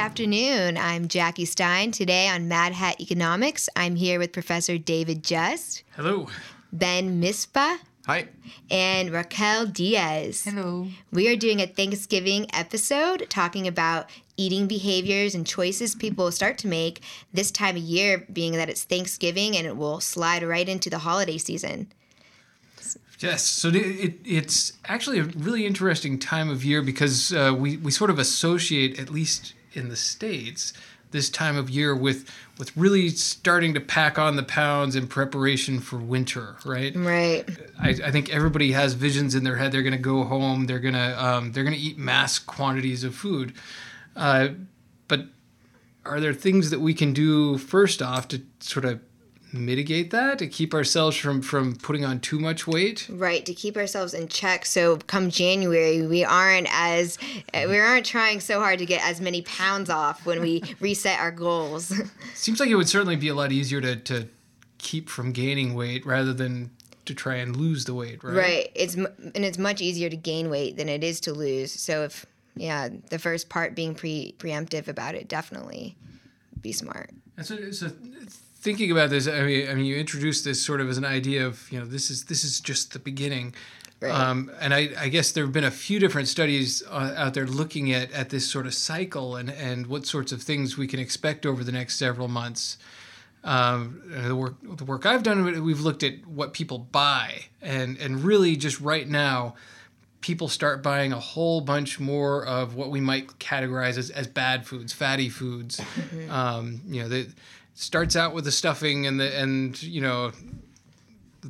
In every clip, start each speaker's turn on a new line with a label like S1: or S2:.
S1: afternoon. I'm Jackie Stein. Today on Mad Hat Economics, I'm here with Professor David Just,
S2: Hello.
S1: Ben Mispa,
S3: Hi.
S1: and Raquel Diaz.
S4: Hello.
S1: We are doing a Thanksgiving episode talking about eating behaviors and choices people will start to make this time of year, being that it's Thanksgiving and it will slide right into the holiday season.
S2: Yes, so it, it, it's actually a really interesting time of year because uh, we, we sort of associate, at least in the States, this time of year with with really starting to pack on the pounds in preparation for winter, right?
S1: Right.
S2: I, I think everybody has visions in their head. They're going to go home. They're going to um, they're going to eat mass quantities of food. Uh, but are there things that we can do first off to sort of mitigate that to keep ourselves from from putting on too much weight?
S1: Right, to keep ourselves in check. So come January, we aren't as we aren't trying so hard to get as many pounds off when we reset our goals.
S2: Seems like it would certainly be a lot easier to to keep from gaining weight rather than to try and lose the weight, right?
S1: right. It's and it's much easier to gain weight than it is to lose. So if yeah, the first part being pre preemptive about it definitely be smart.
S2: And so, so thinking about this, I mean, I mean, you introduced this sort of as an idea of you know this is this is just the beginning.
S1: Right.
S2: Um, and I, I guess there have been a few different studies uh, out there looking at, at this sort of cycle and, and what sorts of things we can expect over the next several months. Um, the work the work I've done, we've looked at what people buy, and and really just right now, people start buying a whole bunch more of what we might categorize as, as bad foods, fatty foods. Um, you know, starts out with the stuffing and the and you know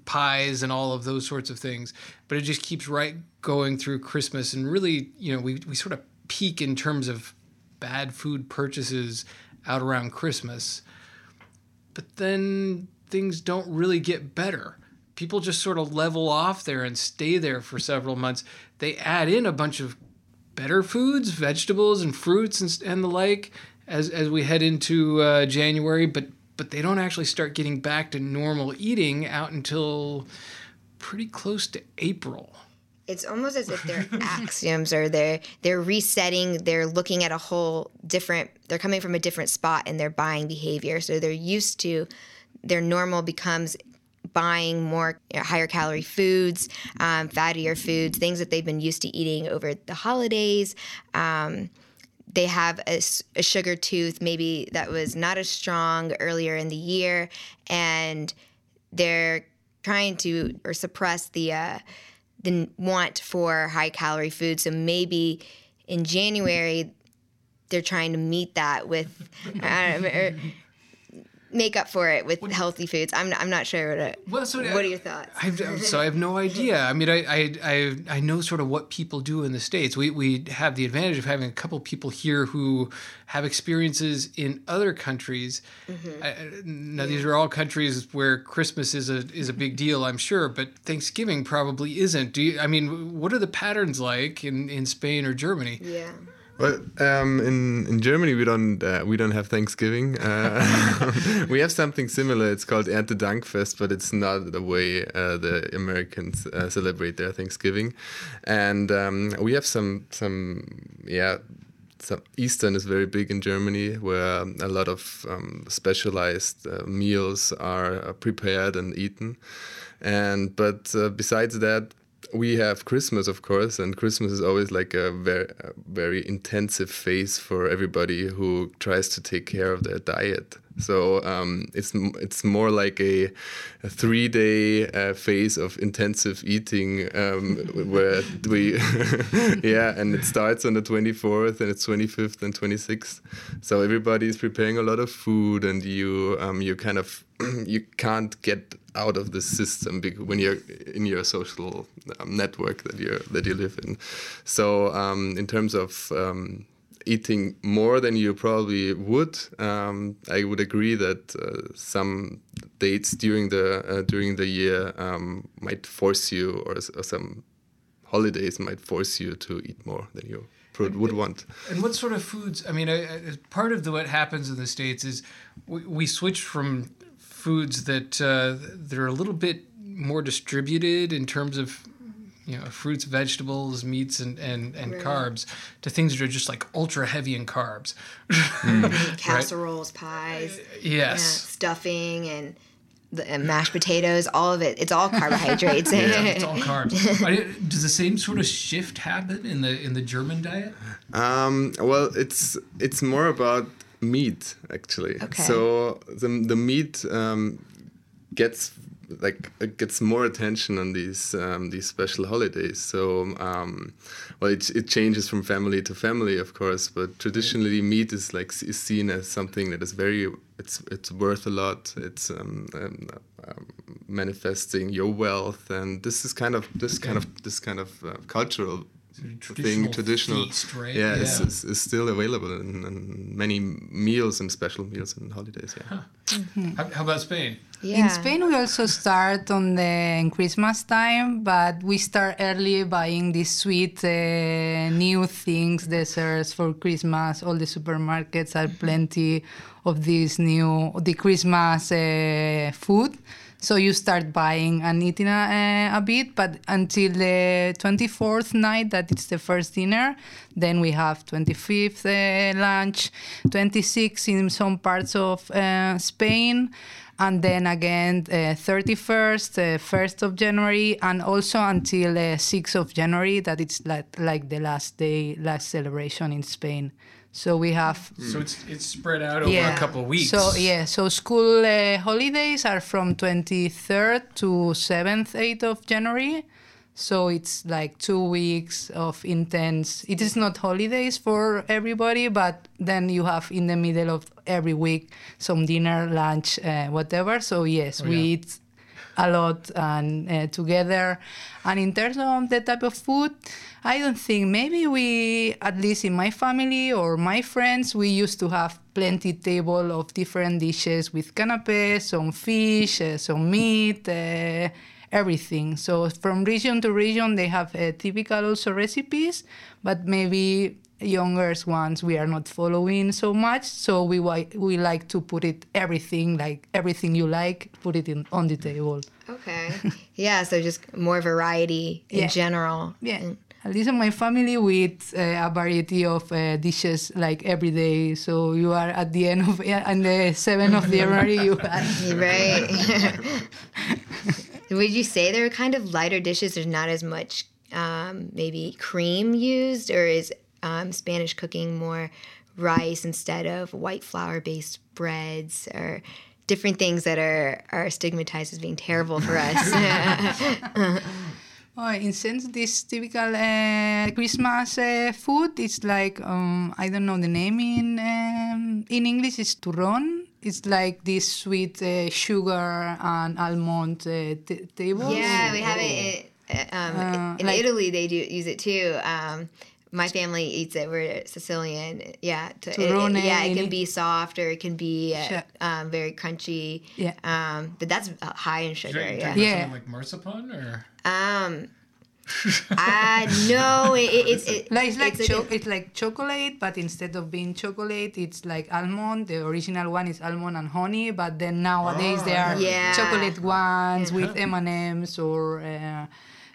S2: pies and all of those sorts of things, but it just keeps right going through Christmas and really, you know, we we sort of peak in terms of bad food purchases out around Christmas. But then things don't really get better. People just sort of level off there and stay there for several months. They add in a bunch of better foods, vegetables and fruits and, and the like as, as we head into uh, January, but but they don't actually start getting back to normal eating out until pretty close to April.
S1: It's almost as if their axioms are they're they're resetting, they're looking at a whole different they're coming from a different spot in their buying behavior. So they're used to their normal becomes buying more you know, higher calorie foods, um, fattier foods, things that they've been used to eating over the holidays. Um, they have a sugar tooth maybe that was not as strong earlier in the year, and they're trying to or suppress the uh, the want for high calorie food. So maybe in January they're trying to meet that with know, make up for it with healthy foods. I'm I'm not sure what. It,
S2: Well, so
S1: what are your thoughts?
S2: I've, so I have no idea. I mean, I, I, I, I know sort of what people do in the states. We, we have the advantage of having a couple people here who have experiences in other countries.
S1: Mm-hmm.
S2: I, now these are all countries where Christmas is a is a big deal, I'm sure, but Thanksgiving probably isn't. Do you? I mean, what are the patterns like in, in Spain or Germany?
S1: yeah.
S3: Well, um, in in Germany we don't uh, we don't have Thanksgiving. Uh, we have something similar. It's called Erntedankfest, but it's not the way uh, the Americans uh, celebrate their Thanksgiving. And um, we have some some yeah. Some Easter is very big in Germany, where a lot of um, specialized uh, meals are uh, prepared and eaten. And but besides that, we have Christmas, of course, and Christmas is always like a very, a very intensive phase for everybody who tries to take care of their diet. So um, it's it's more like a, a three day uh, phase of intensive eating um, where we yeah, and it starts on the twenty fourth and it's twenty fifth and twenty sixth. So everybody is preparing a lot of food, and you um, you kind of you can't get out of the system when you're in your social um, network that you that you live in. So um, in terms of um, eating more than you probably would, um, I would agree that uh, some dates during the uh, during the year um, might force you, or, or some holidays might force you to eat more than you would want.
S2: And what sort of foods? I mean, I, I, part of the, what happens in the states is we, we switch from foods that uh, that are a little bit more distributed in terms of you know fruits, vegetables, meats, and and, and right. carbs to things that are just like ultra heavy in carbs.
S1: Mm. Casseroles, pies, uh,
S2: yes, yeah,
S1: stuffing, and the and mashed potatoes, all of it. It's all carbohydrates.
S2: yeah, it's all carbs. Does the same sort of shift happen in the in the German diet?
S3: Um, well, it's it's more about meat actually. Okay. So the the meat um, gets like it gets more attention on these um, these special holidays. So um, well, it, it changes from family to family, of course. But traditionally, meat is like is seen as something that is very it's it's worth a lot. It's um, um, um manifesting your wealth, and this is kind of this kind of this kind of uh, cultural
S2: traditional thing, traditional, feast, right?
S3: Yeah, yeah. Is, is, is, still available in, in, many meals and special meals and holidays. Yeah. Huh.
S2: Mm-hmm. How, how, about Spain?
S4: Yeah. In Spain, we also start on the Christmas time, but we start early buying these sweet uh, new things, desserts for Christmas. All the supermarkets are plenty of these new the Christmas uh, food. So you start buying and eating a, a, bit, but until the 24th night, that it's the first dinner, then we have 25th uh, lunch, 26 in some parts of uh, Spain, and then again uh, 31st, 1st uh, of January, and also until 6th of January, that it's like, like the last day, last celebration in Spain. So we have.
S2: So it's it's spread out over yeah. a couple of weeks.
S4: So yeah, so school uh, holidays are from 23rd to 7th, 8th of January. So it's like two weeks of intense. It is not holidays for everybody, but then you have in the middle of every week some dinner, lunch, uh, whatever. So yes, oh, we yeah. eat a lot and uh, together. And in terms of the type of food, I don't think maybe we, at least in my family or my friends, we used to have plenty table of different dishes with canapes, some fish, uh, some meat. Uh, everything. So from region to region, they have uh, typical also recipes, but maybe younger ones we are not following so much so we we like to put it everything like everything you like put it in on the table.
S1: Okay. Yeah so just more variety in
S4: yeah.
S1: general.
S4: Yeah. At least in my family we eat uh, a variety of uh, dishes like every day. So you are at the end of yeah, and the 7th of january you
S1: had right. Would you say there are kind of lighter dishes there's not as much um, maybe cream used or is um, Spanish cooking more rice instead of white flour based breads or different things that are, are stigmatized as being terrible for us.
S4: Oh, in sense, this typical uh, Christmas uh, food is like um, I don't know the name in um, in English. It's turrón. It's like this sweet uh, sugar and almond uh, t- table.
S1: Yeah, we have it. Um, uh, in like, Italy, they do use it too. My family eats it. We're Sicilian. Yeah. To, it, it, yeah, it can be soft or it can be uh, um, very crunchy.
S4: Yeah.
S1: Um, but that's uh, high in sugar.
S2: yeah.
S4: yeah.
S2: Like marzipan or.
S1: Um. I know it, it, it,
S4: like, it's like it's, cho- it's like chocolate, but instead of being chocolate, it's like almond. The original one is almond and honey, but then nowadays oh, there are yeah. chocolate ones yeah. with M and M's or. Uh,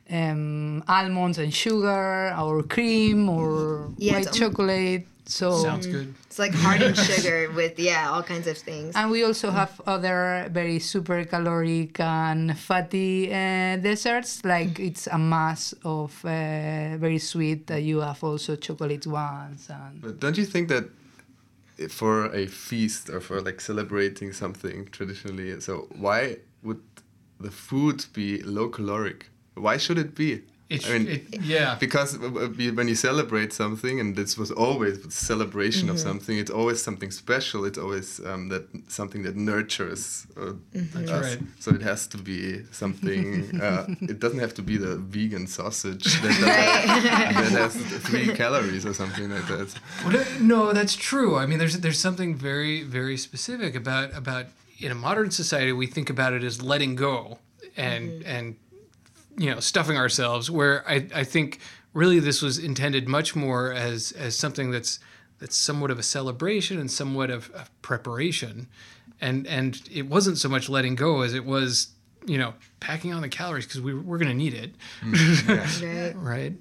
S4: um, almonds and sugar or cream or yeah, white chocolate. So
S2: sounds good.
S1: It's like hardened sugar with yeah, all kinds of things.
S4: And we also have other very super caloric and fatty uh, desserts. Like it's a mass of uh, very sweet. That you have also chocolate ones. And
S3: but don't you think that for a feast or for like celebrating something traditionally, so why would the food be low caloric? Why should it be?
S2: It, I mean, it, yeah.
S3: Because when you celebrate something, and this was always celebration mm -hmm. of mm-hmm. something, it's always something special. It's always um, that something that nurtures uh, mm
S2: -hmm. us. Right.
S3: So it has to be something. Uh, it doesn't have to be the vegan sausage that, that has three calories or something like that.
S2: Well, no, that's true. I mean, there's there's something very very specific about about in a modern society we think about it as letting go and mm -hmm. and you know stuffing ourselves where I, I think really this was intended much more as as something that's that's somewhat of a celebration and somewhat of, of preparation and and it wasn't so much letting go as it was you know, packing on the calories because we, we're going to need it, mm-hmm.
S1: Right.
S2: right?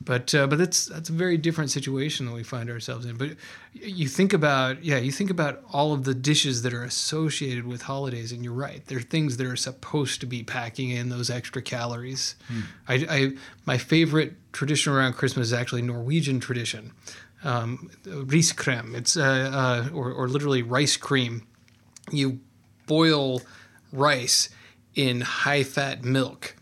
S2: But uh, but that's that's a very different situation that we find ourselves in. But you think about yeah, you think about all of the dishes that are associated with holidays, and you're right. They're things that are supposed to be packing in those extra calories. I, I my favorite tradition around Christmas is actually Norwegian tradition, um, riskrem. It's uh, uh, or or literally rice cream. You boil rice in high fat milk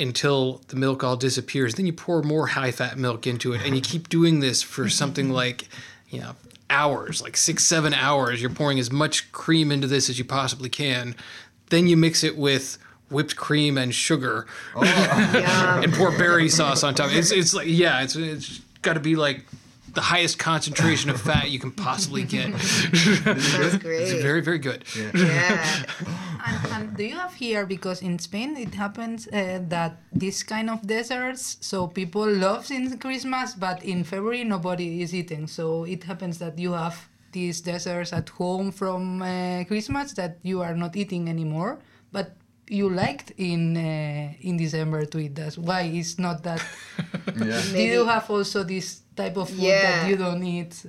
S2: until the milk all disappears. Then you pour more high fat milk into it, and you keep doing this for something like, you know, hours, like six, seven hours. You're pouring as much cream into this as you possibly can. Then you mix it with whipped cream and sugar, oh. and pour berry sauce on top. It's it's like yeah, it's it's got to be like the highest concentration of fat you can possibly get.
S1: Sounds great.
S2: It's very very good.
S1: yeah.
S4: And, and do you have here because in Spain it happens uh, that this kind of desserts, so people love in Christmas, but in February nobody is eating. So it happens that you have these desserts at home from uh, Christmas that you are not eating anymore, but you liked in uh, in December to eat. That's why it's not that.
S3: Yeah.
S4: Do you have also this type of food
S1: Yeah.
S4: that you don't eat?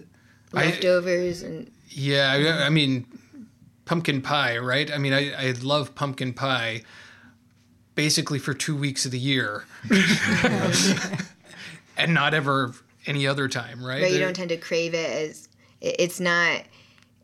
S1: Leftovers and
S2: Yeah, I, I mean, pumpkin pie, right? I mean, I, I love pumpkin pie basically for two weeks of the year and not ever any other time, right?
S1: But you don't tend to crave it as it's not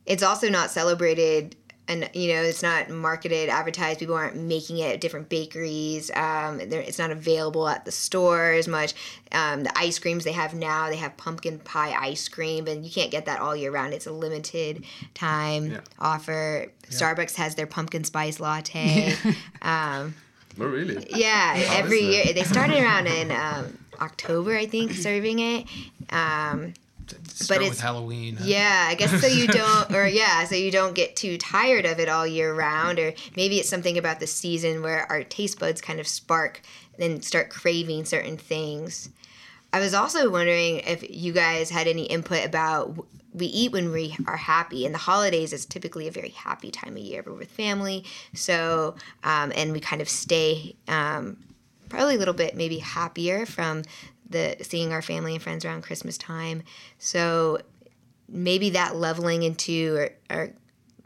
S1: it's also not celebrated and you know it's not marketed advertised people aren't making it at different bakeries um, it's not available at the store as much. Um, the ice creams they have now they have pumpkin pie ice cream and you can't get that all year round. It's a limited time
S3: Yeah.
S1: offer. Starbucks has their pumpkin spice latte. Um,
S3: Oh, really?
S1: yeah,
S3: How
S1: every year. They started around in um, October, I think, serving it.
S2: Start
S1: it's-
S2: with Halloween.
S1: yeah, I guess so you don't, or yeah, so you don't get too tired of it all year round, or maybe it's something about the season where our taste buds kind of spark and start craving certain things. I was also wondering if you guys had any input about we eat when we are happy, and the holidays is typically a very happy time of year. We're with family, so um, and we kind of stay um, probably a little bit maybe happier from the seeing our family and friends around Christmas time. So maybe that leveling into or, or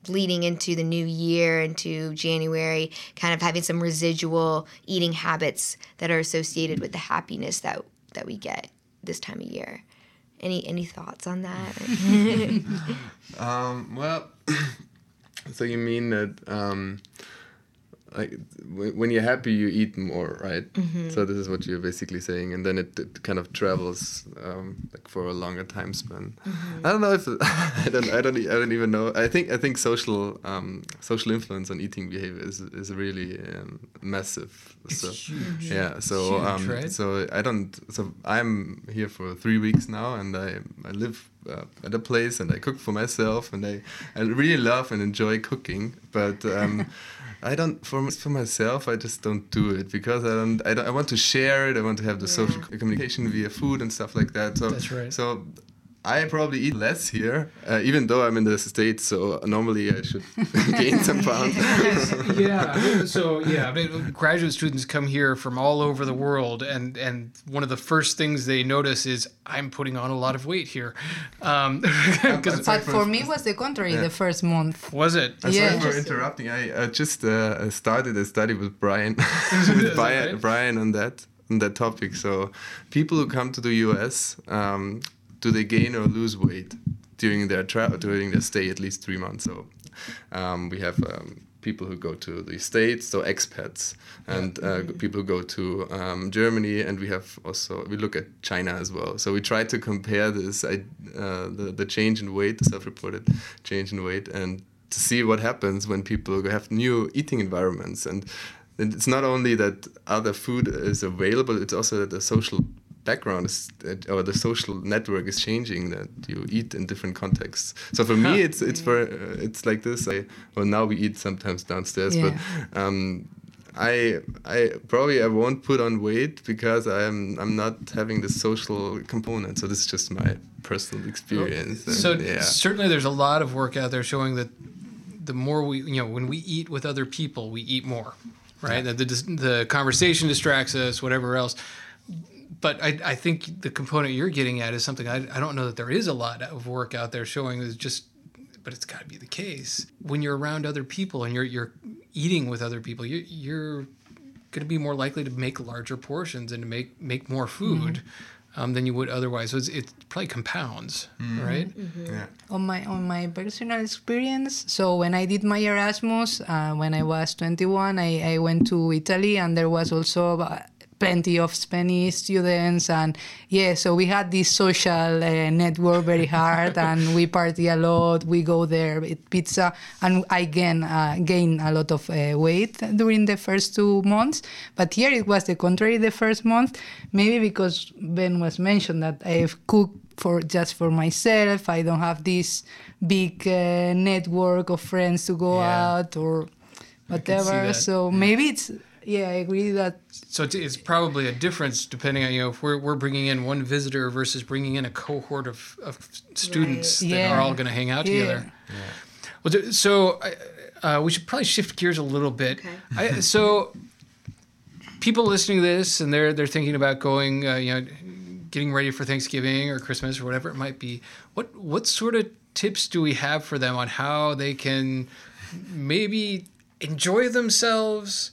S1: leading into the new year into January, kind of having some residual eating habits that are associated with the happiness that that we get this time of year. Any any thoughts on that?
S3: Um, well, so you mean that um, like when you're happy, you eat more, right? So this is what you're basically saying, and then it, it kind of travels um, like for a longer time span. I don't know if I don't I don't e- I don't even know. I think I think social um, social influence on eating behavior is is really um, massive.
S2: It's
S3: so
S2: huge.
S3: yeah, so
S2: Huge,
S3: um,
S2: right?
S3: so I don't. So I'm here for three weeks now, and I I live uh, at a place, and I cook for myself, and I I really love and enjoy cooking, but. Um, I don't for for myself. I just don't do it because I don't. I don't. I want to share it. I want to have the social communication via food and stuff like that. So
S2: That's right.
S3: So I probably eat less here, uh, even though I'm in the states. So normally I should gain some pounds.
S2: yeah. So yeah, I mean, graduate students come here from all over the world, and and one of the first things they notice is I'm putting on a lot of weight here. Um, 'cause-
S4: But for me, was the contrary.
S3: Yeah.
S4: The first month.
S2: was it?
S3: I'm
S4: Yeah.
S3: sorry for interrupting. I, I just uh, started a study with Brian, with Brian,
S2: right?
S3: Brian on that on that topic. So, people who come to the U.S. Um, do they gain or lose weight during their tra- during their stay at least three months? So, um, we have. Um, People who go to the states, so expats, and uh, people who go to um, Germany, and we have also we look at China as well. So we try to compare this, uh, the the change in weight, the self-reported change in weight, and to see what happens when people have new eating environments and it's not only that other food is available it's also that the social background is or the social network is changing that you eat in different contexts so for me it's it's for uh, it's like this i well now we eat sometimes downstairs but um I I probably I won't put on weight because I'm I'm not having the social component. So this is just my personal experience. and
S2: So
S3: yeah.
S2: certainly, there's a lot of work out there showing that the more we you know when we eat with other people, we eat more, right? The, the the conversation distracts us, whatever else. But I, I think the component you're getting at is something I, I don't know that there is a lot of work out there showing is just but it's got to be the case. When you're around other people and you're you're eating with other people you, you're going to be more likely to make larger portions and to make make more food um, than you would otherwise. So it's, it probably compounds right?
S3: Yeah.
S4: on my on my personal experience so when i did my erasmus uh, when i was 21 I, I went to italy and there was also plenty of spanish students and yeah so we had this social uh, network very hard and we party a lot we go there eat pizza and i gain uh, gain a lot of uh, weight during the first two months but here it was the contrary the first month maybe because ben was mentioned that i've cooked for just for myself. I don't have this big uh, network of friends to go
S2: Yeah.
S4: out or whatever. So maybe it's yeah. I agree that
S2: so it's, it's probably a difference depending on you know if we're, we're bringing in one visitor versus bringing in a cohort of, of students
S1: Right.
S2: that
S4: Yeah.
S2: are all going to hang out
S4: Yeah.
S2: together well so uh, we should probably shift gears a little bit I, so people listening to this and they're they're thinking about going uh, you know getting ready for Thanksgiving or Christmas or whatever it might be what what sort of tips do we have for them on how they can maybe enjoy themselves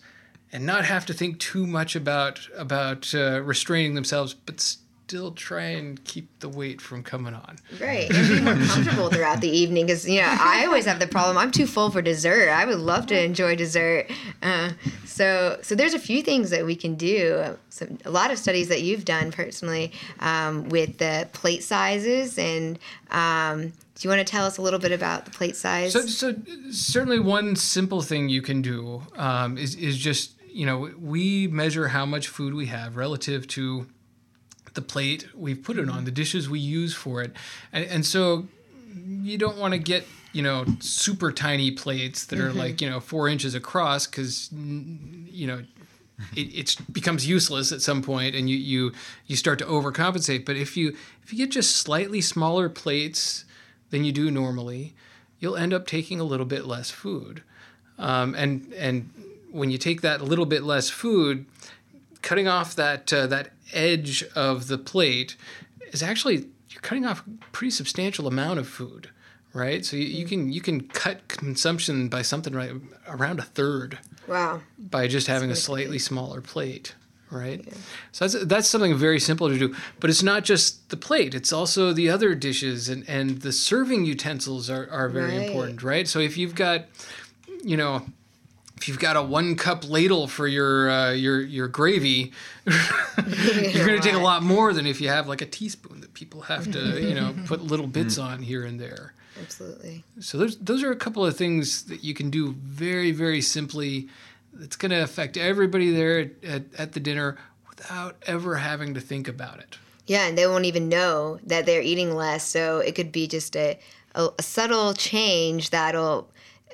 S2: and not have to think too much about about uh, restraining themselves but still try and keep the weight from coming on
S1: Right, and be more comfortable throughout the evening because you know I always have the problem. I'm too full for dessert. I would love to enjoy dessert. Uh, so, so there's a few things that we can do. Some, a lot of studies that you've done personally um, with the plate sizes, and um, do you want to tell us a little bit about the plate size?
S2: So, so certainly one simple thing you can do um, is is just you know we measure how much food we have relative to the plate we've put it on, the dishes we use for it, and, and so you don't want to get you know super tiny plates that are like you know four inches across because you know it it's becomes useless at some point and you you you start to overcompensate. But if you if you get just slightly smaller plates than you do normally you'll end up taking a little bit less food. Um, and and when you take that little bit less food cutting off that uh, that edge of the plate is actually you're cutting off a pretty substantial amount of food right so you, you can you can cut consumption by something right around a third
S1: wow.
S2: by just having a slightly smaller plate right Yeah. so that's that's something very simple to do but it's not just the plate it's also the other dishes and and the serving utensils are, are very
S1: Right.
S2: important right so if you've got you know if you've got a one cup ladle for your uh, your your gravy, you're going to take a lot more than if you have like a teaspoon that people have to you know put little bits on here and there.
S1: Absolutely.
S2: So those those are a couple of things that you can do very very simply. It's going to affect everybody there at, at, at the dinner without ever having to think about it.
S1: Yeah, and they won't even know that they're eating less. So it could be just a, a, a subtle change that'll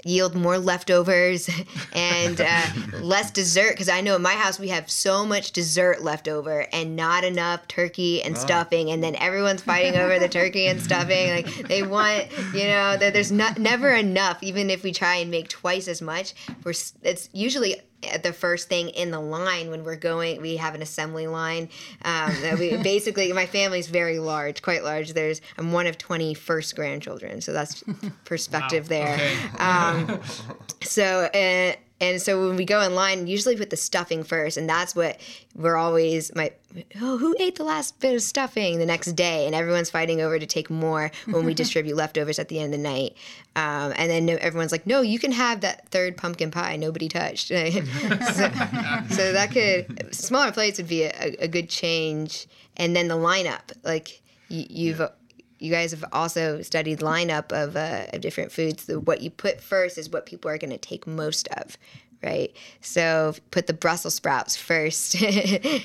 S1: yield more leftovers and uh, less dessert. Because I know in my house we have so much dessert left over and not enough turkey and stuffing, and then everyone's fighting over the turkey and stuffing. Like they want, you know, that there's not never enough. Even if we try and make twice as much, we're it's usually at the first thing in the line when we're going we have an assembly line um, that we basically my family's very large quite large there's i'm one of 20 first grandchildren so that's perspective there
S2: Okay.
S1: um, so and and so when we go in line usually put the stuffing first and that's what we're always my oh who ate the last bit of stuffing? the next day and everyone's fighting over to take more when we distribute leftovers at the end of the night. Um, and then no- everyone's like no you can have that third pumpkin pie nobody touched. So, so that could smaller plates would be a, a good change. And then the lineup like you, you've you guys have also studied lineup of, uh, of different foods. So what you put first is what people are going to take most of, right? So put the Brussels sprouts first.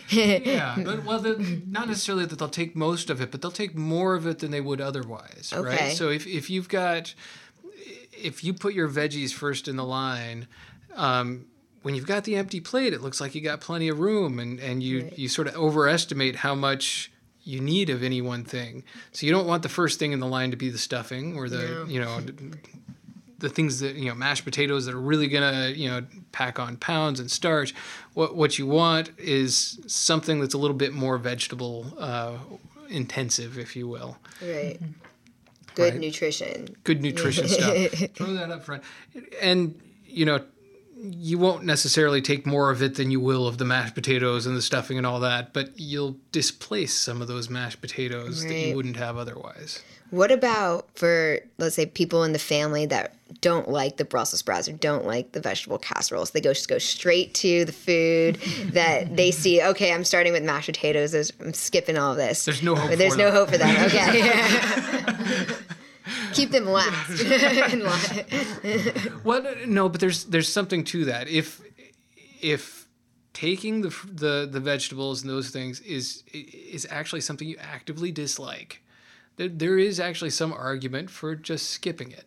S2: Yeah, but, well, the, not necessarily that they'll take most of it, but they'll take more of it than they would otherwise,
S1: Okay.
S2: right? So if, if you've got, if you put your veggies first in the line, um, when you've got the empty plate, it looks like you got plenty of room, and, and you, you sort of overestimate how much you need of any one thing. So you don't want the first thing in the line to be the stuffing or the,
S1: No.
S2: you know, the things that you know mashed potatoes that are really gonna you know pack on pounds and starch. What what you want is something that's a little bit more vegetable uh, intensive, if you will.
S1: Right. Good
S2: Right.
S1: nutrition.
S2: Good nutrition stuff. Throw that up front, and you know. You won't necessarily take more of it than you will of the mashed potatoes and the stuffing and all that, but you'll displace some of those mashed potatoes that you wouldn't have otherwise.
S1: What about for let's say people in the family that don't like the Brussels sprouts or don't like the vegetable casseroles? They go just go straight to the food that they see. Okay, I'm starting with mashed potatoes. I'm skipping all this.
S2: There's no hope
S1: There's
S2: for
S1: no
S2: them.
S1: hope for them. Okay. Keep them last. in line.
S2: Well, no, but there's there's something to that. If if taking the the the vegetables and those things is is actually something you actively dislike, there, there is actually some argument for just skipping it,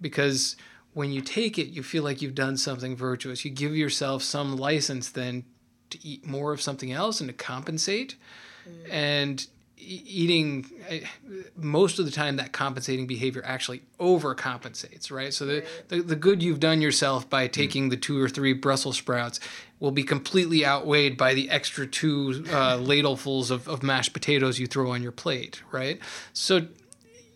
S2: because when you take it, you feel like you've done something virtuous. You give yourself some license then to eat more of something else and to compensate, mm. and e- eating most of the time that compensating behavior actually overcompensates right? So the, the, the good you've done yourself by taking the two or three brussels sprouts will be completely outweighed by the extra two uh, ladlefuls of, of mashed potatoes you throw on your plate right? So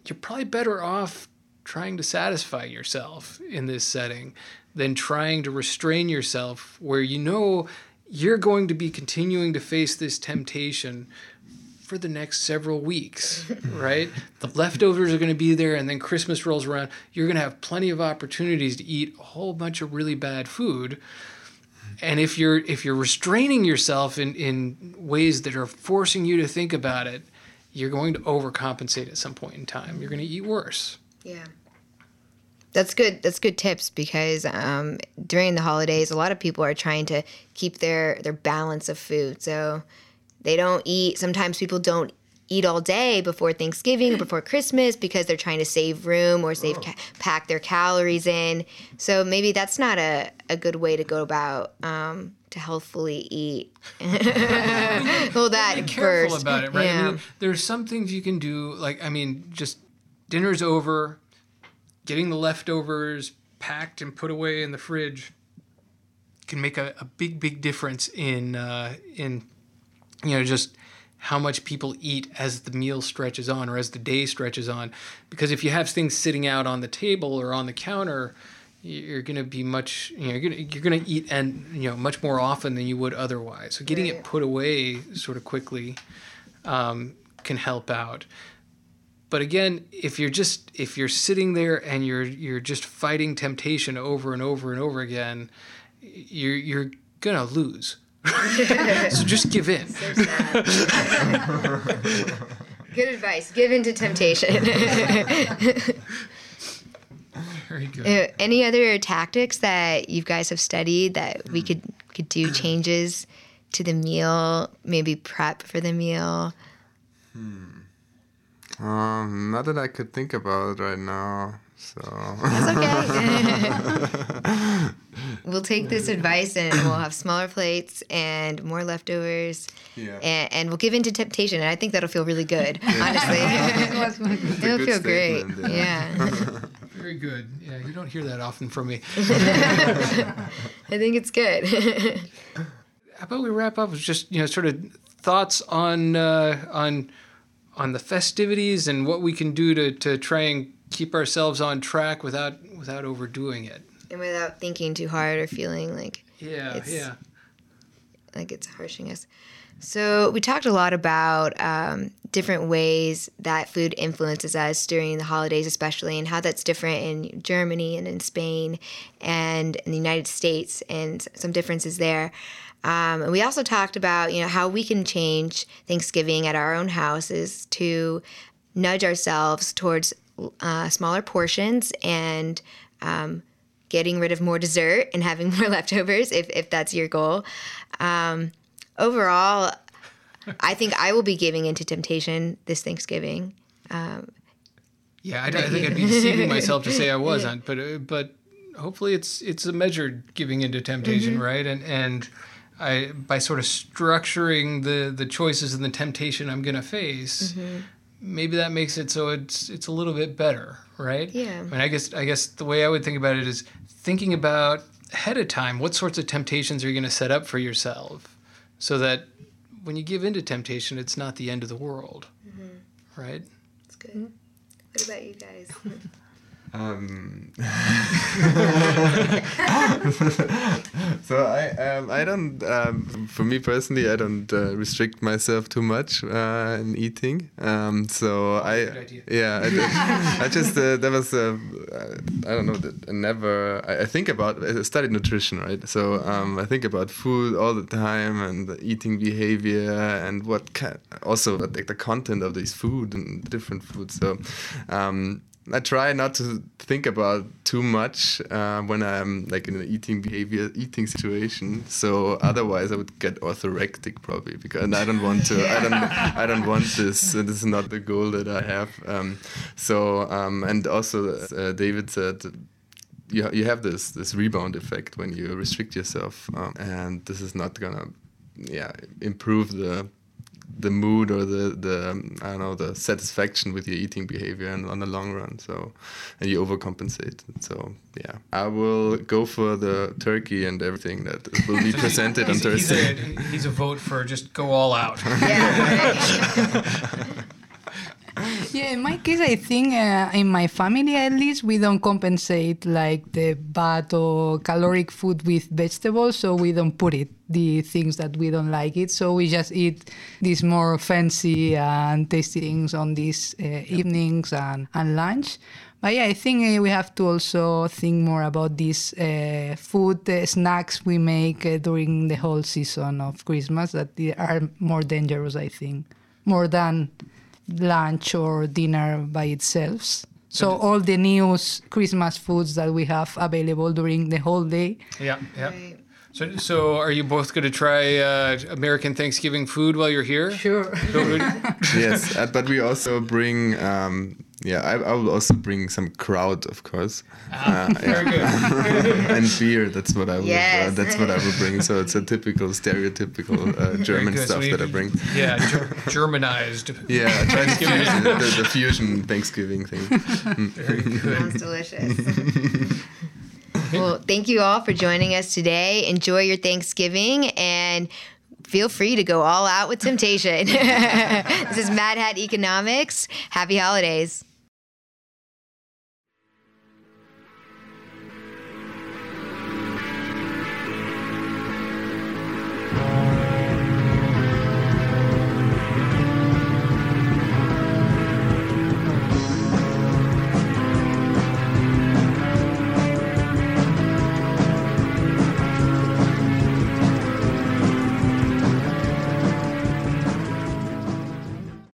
S2: you're probably better off trying to satisfy yourself in this setting than trying to restrain yourself where you know you're going to be continuing to face this temptation for the next several weeks, right? The leftovers are going to be there, and then Christmas rolls around. You're going to have plenty of opportunities to eat a whole bunch of really bad food. And if you're if you're restraining yourself in, in ways that are forcing you to think about it, you're going to overcompensate at some point in time. You're going to eat worse.
S1: Yeah. That's good. That's good tips because um, during the holidays, a lot of people are trying to keep their their balance of food. So they don't eat. Sometimes people don't eat all day before Thanksgiving or before Christmas because they're trying to save room or save ca- pack their calories in. So maybe that's not a, a good way to go about um, to healthfully eat. well, that
S2: be careful
S1: first.
S2: about it, right? I
S1: Yeah.
S2: mean, there's some things you can do, like I mean, just dinner's over, getting the leftovers packed and put away in the fridge can make a, a big, big difference in uh, in you know just how much people eat as the meal stretches on or as the day stretches on. Because if you have things sitting out on the table or on the counter, you're going to be much you know you're going to you're going to eat and you know much more often than you would otherwise. So getting it put away sort of quickly um, can help out. But again, if you're just if you're sitting there and you're you're just fighting temptation over and over and over again, you're you're gonna lose. so just give in.
S1: Good advice. Give in to temptation.
S2: Very good.
S1: Uh, Any other tactics that you guys have studied that we could could do changes to the meal, maybe prep for the meal? Hmm.
S3: Um, not that I could think about right now. So
S1: That's okay. we'll take this advice and we'll have smaller plates and more leftovers.
S3: Yeah.
S1: And, and we'll give in to temptation. And I think that'll feel really good, honestly. It'll
S3: good
S1: feel great.
S3: statement,
S1: Yeah.
S2: Very good. Yeah, you don't hear that often from me.
S1: I think it's good.
S2: How about we wrap up with just you know sort of thoughts on uh, on on the festivities and what we can do to, to try and keep ourselves on track without without overdoing it.
S1: and without thinking too hard or feeling like
S2: Yeah,
S1: It's-
S2: yeah.
S1: like it's harshing us. So we talked a lot about um, different ways that food influences us during the holidays, especially, and how that's different in Germany and in Spain and in the United States, and some differences there. Um, and we also talked about you know how we can change Thanksgiving at our own houses to nudge ourselves towards uh, smaller portions and um, getting rid of more dessert and having more leftovers if, if that's your goal. Um, overall, I think I will be giving into temptation this Thanksgiving.
S2: Yeah, I, I think I'd be deceiving myself to say I wasn't, but uh, but hopefully it's it's a measured giving into temptation, right? And and I by sort of structuring the the choices and the temptation I'm going to face, maybe that makes it so it's it's a little bit better, right?
S1: Yeah.
S2: I mean, I guess I guess the way I would think about it is thinking about ahead of time what sorts of temptations are you going to set up for yourself, so that when you give into temptation, it's not the end of the world, mm-hmm. right?
S1: That's good. What about you guys?
S3: Um, so I um, I don't um, for me personally I don't uh, restrict myself too much uh, in eating. Um, so I yeah I, did- I just uh, there was I don't know I never I, I think about I studied nutrition right so um, I think about food all the time and the eating behavior and what ca- also like the content of this food and different foods so. I try not to think about too much uh, when I'm like in an eating behavior, eating situation. So otherwise, I would get orthorexic probably because and I don't want to. I don't. I don't want this. This is not the goal that I have. Um, so um, and also, uh, David said. You, you have this this rebound effect when you restrict yourself, um, and this is not gonna, yeah, improve the the mood or the the um, I don't know the satisfaction with your eating behavior and on the long run. So and you overcompensate. So yeah, I will go for the turkey and everything that will be presented on
S2: He's, he's,
S3: Thursday.
S2: a, he's a vote for just go all out.
S1: yeah.
S4: Yeah, in my case, I think uh, in my family at least, we don't compensate like the bad or caloric food with vegetables, so we don't put it the things that we don't like it. So we just eat these more fancy and tasty things on these uh, evenings and, and lunch. But yeah, I think uh, we have to also think more about these uh, food uh, snacks we make uh, during the whole season of Christmas that they are more dangerous, I think, more than lunch or dinner by itself. So all the new Christmas foods that we have available during the whole day.
S2: Yeah, yeah. So, so are you both going to try uh, American Thanksgiving food while you're here?
S4: Sure.
S3: yes, uh, but we also bring. Um, yeah, I, I will also bring some kraut, of course, uh,
S2: Very good.
S3: and beer. That's what I will. Uh, that's what I will bring. So it's a typical, stereotypical uh, German
S2: good. So
S3: stuff that I bring.
S2: Yeah, ger- Germanized.
S3: Yeah, I tried to fusion, the, the fusion Thanksgiving thing.
S2: Very good.
S1: Sounds delicious. well, thank you all for joining us today. Enjoy your Thanksgiving and feel free to go all out with temptation. this is Mad Hat Economics. Happy holidays.